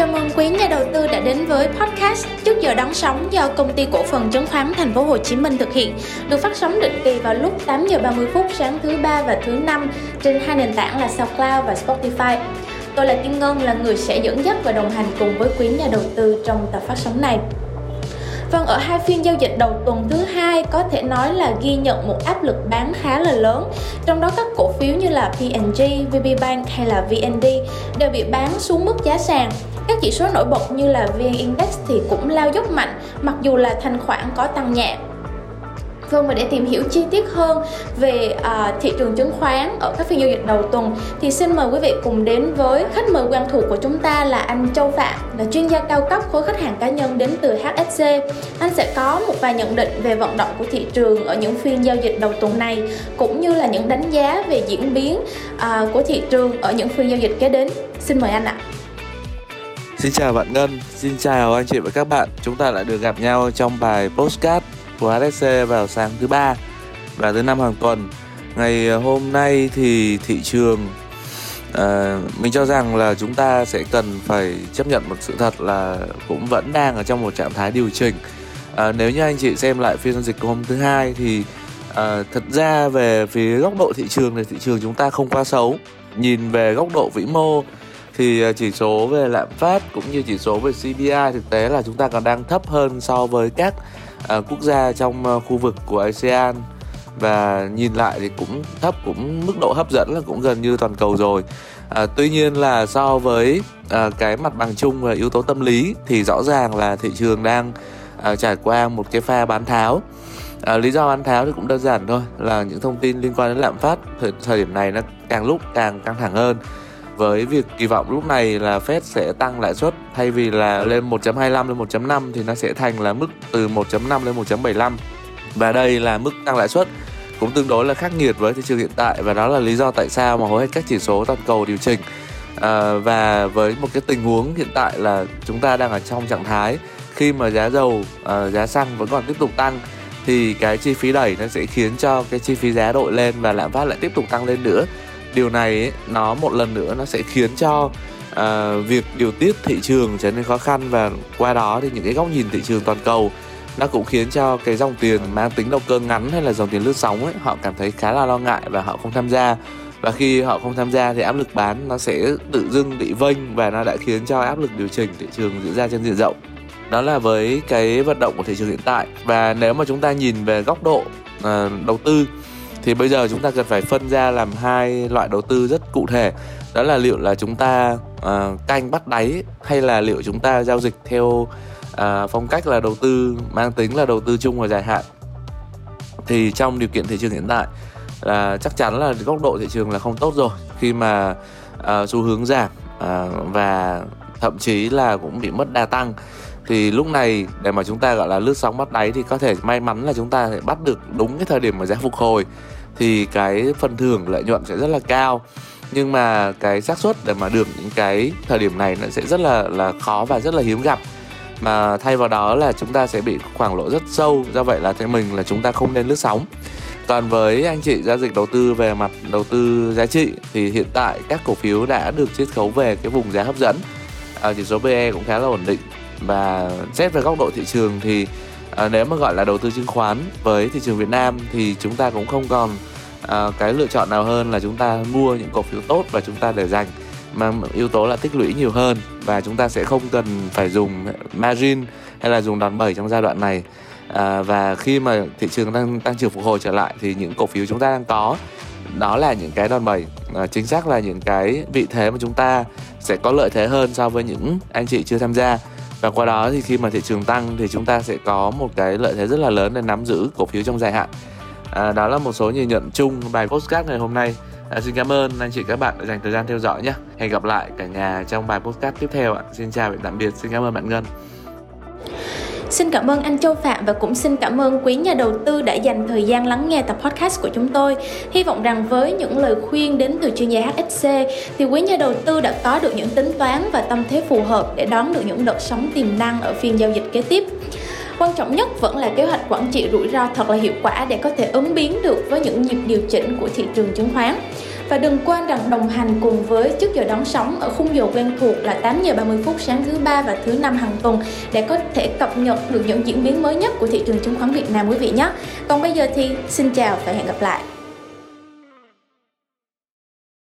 chào mừng quý nhà đầu tư đã đến với podcast trước giờ đón sóng do công ty cổ phần chứng khoán Thành phố Hồ Chí Minh thực hiện, được phát sóng định kỳ vào lúc 8 giờ 30 phút sáng thứ ba và thứ năm trên hai nền tảng là SoundCloud và Spotify. Tôi là Kim Ngân là người sẽ dẫn dắt và đồng hành cùng với quý nhà đầu tư trong tập phát sóng này. Vâng, ở hai phiên giao dịch đầu tuần thứ hai có thể nói là ghi nhận một áp lực bán khá là lớn. Trong đó các cổ phiếu như là P&G, VPBank hay là VND đều bị bán xuống mức giá sàn. Các chỉ số nổi bật như là VN Index thì cũng lao dốc mạnh, mặc dù là thanh khoản có tăng nhẹ. Vâng và để tìm hiểu chi tiết hơn về uh, thị trường chứng khoán ở các phiên giao dịch đầu tuần thì xin mời quý vị cùng đến với khách mời quen thuộc của chúng ta là anh Châu Phạm là chuyên gia cao cấp khối khách hàng cá nhân đến từ HSC. Anh sẽ có một vài nhận định về vận động của thị trường ở những phiên giao dịch đầu tuần này cũng như là những đánh giá về diễn biến uh, của thị trường ở những phiên giao dịch kế đến. Xin mời anh ạ. Xin chào bạn Ngân, xin chào anh chị và các bạn. Chúng ta lại được gặp nhau trong bài postcard của HSC vào sáng thứ ba và thứ năm hàng tuần. Ngày ờ, hôm nay thì thị trường À, mình cho rằng là chúng ta sẽ cần phải chấp nhận một sự thật là cũng vẫn đang ở trong một trạng thái điều chỉnh. à, nếu như anh chị xem lại phiên giao dịch hôm thứ hai thì à, thật ra về phía góc độ thị trường thì thị trường chúng ta không quá xấu. Nhìn về góc độ vĩ mô thì à, chỉ số về lạm phát cũng như chỉ số về CPI thực tế là chúng ta còn đang thấp hơn so với các uh, quốc gia trong uh, khu vực của ASEAN. Và nhìn lại thì cũng thấp cũng mức độ hấp dẫn là cũng gần như toàn cầu rồi. À, tuy nhiên là so với à, cái mặt bằng chung và yếu tố tâm lý thì rõ ràng là thị trường đang à, trải qua một cái pha bán tháo. À, lý do bán tháo thì cũng đơn giản thôi là những thông tin liên quan đến lạm phát thời, thời điểm này nó càng lúc càng căng thẳng hơn với việc kỳ vọng lúc này là Fed sẽ tăng lãi suất thay vì là lên 1.25 lên 1.5 thì nó sẽ thành là mức từ 1.5 lên 1.75 và đây là mức tăng lãi suất cũng tương đối là khắc nghiệt với thị trường hiện tại và đó là lý do tại sao mà hầu hết các chỉ số toàn cầu điều chỉnh. À, và với một cái tình huống hiện tại là chúng ta đang ở trong trạng thái khi mà giá dầu uh, giá xăng vẫn còn tiếp tục tăng thì cái chi phí đẩy nó sẽ khiến cho cái chi phí giá đội lên và lạm phát lại tiếp tục tăng lên nữa điều này ấy, nó một lần nữa nó sẽ khiến cho à, việc điều tiết thị trường trở nên khó khăn và qua đó thì những cái góc nhìn thị trường toàn cầu nó cũng khiến cho cái dòng tiền mang tính đầu cơ ngắn hay là dòng tiền lướt sóng ấy họ cảm thấy khá là lo ngại và họ không tham gia. Và khi họ không tham gia thì áp lực bán nó sẽ tự dưng bị vênh và nó đã khiến cho áp lực điều chỉnh thị trường diễn ra trên diện rộng. Đó là với cái vận động của thị trường hiện tại. Và nếu mà chúng ta nhìn về góc độ uh, đầu tư thì bây giờ chúng ta cần phải phân ra làm hai loại đầu tư rất cụ thể. Đó là liệu là chúng ta uh, canh bắt đáy hay là liệu chúng ta giao dịch theo uh, phong cách là đầu tư mang tính là đầu tư chung và dài hạn. Thì trong điều kiện thị trường hiện tại là chắc chắn là góc độ thị trường là không tốt rồi. Khi mà uh, xu hướng giảm uh, và thậm chí là cũng bị mất đa tăng thì lúc này để mà chúng ta gọi là lướt sóng bắt đáy thì có thể may mắn là chúng ta sẽ bắt được đúng cái thời điểm mà giá phục hồi. Thì cái phần thưởng lợi nhuận sẽ rất là cao. Nhưng mà cái xác suất để mà được những cái thời điểm này nó sẽ rất là là khó và rất là hiếm gặp. Mà thay vào đó là chúng ta sẽ bị khoảng lỗ rất sâu. Do vậy là theo mình là chúng ta không nên lướt sóng. Còn với anh chị giao dịch đầu tư về mặt đầu tư giá trị thì hiện tại các cổ phiếu đã được chiết khấu về cái vùng giá hấp dẫn. À, chỉ số PE cũng khá là ổn định và xét về góc độ thị trường thì à, nếu mà gọi là đầu tư chứng khoán với thị trường Việt Nam thì chúng ta cũng không còn à, cái lựa chọn nào hơn là chúng ta mua những cổ phiếu tốt và chúng ta để dành mà yếu tố là tích lũy nhiều hơn và chúng ta sẽ không cần phải dùng margin hay là dùng đòn bẩy trong giai đoạn này. À, và khi mà thị trường đang tăng trưởng phục hồi trở lại thì những cổ phiếu chúng ta đang có đó là những cái đòn bẩy. À, chính xác là những cái vị thế mà chúng ta sẽ có lợi thế hơn so với những anh chị chưa tham gia và qua đó thì khi mà thị trường tăng thì chúng ta sẽ có một cái lợi thế rất là lớn để nắm giữ cổ phiếu trong dài hạn. À, đó là một số nhìn nhận chung bài postcard ngày hôm nay. À, xin cảm ơn anh chị các bạn đã dành thời gian theo dõi nhé. Hẹn gặp lại cả nhà trong bài postcard tiếp theo ạ. Xin chào và tạm biệt. Xin cảm ơn bạn ngân. Xin cảm ơn anh Châu Phạm và cũng xin cảm ơn quý nhà đầu tư đã dành thời gian lắng nghe tập podcast của chúng tôi. Hy vọng rằng với những lời khuyên đến từ chuyên gia HSC thì quý nhà đầu tư đã có được những tính toán và tâm thế phù hợp để đón được những đợt sóng tiềm năng ở phiên giao dịch kế tiếp. Quan trọng nhất vẫn là kế hoạch quản trị rủi ro thật là hiệu quả để có thể ứng biến được với những nhịp điều chỉnh của thị trường chứng khoán. Và đừng quên rằng đồng hành cùng với trước giờ đón sóng ở khung giờ quen thuộc là 8 giờ 30 phút sáng thứ ba và thứ năm hàng tuần để có thể cập nhật được những diễn biến mới nhất của thị trường chứng khoán Việt Nam quý vị nhé. Còn bây giờ thì xin chào và hẹn gặp lại.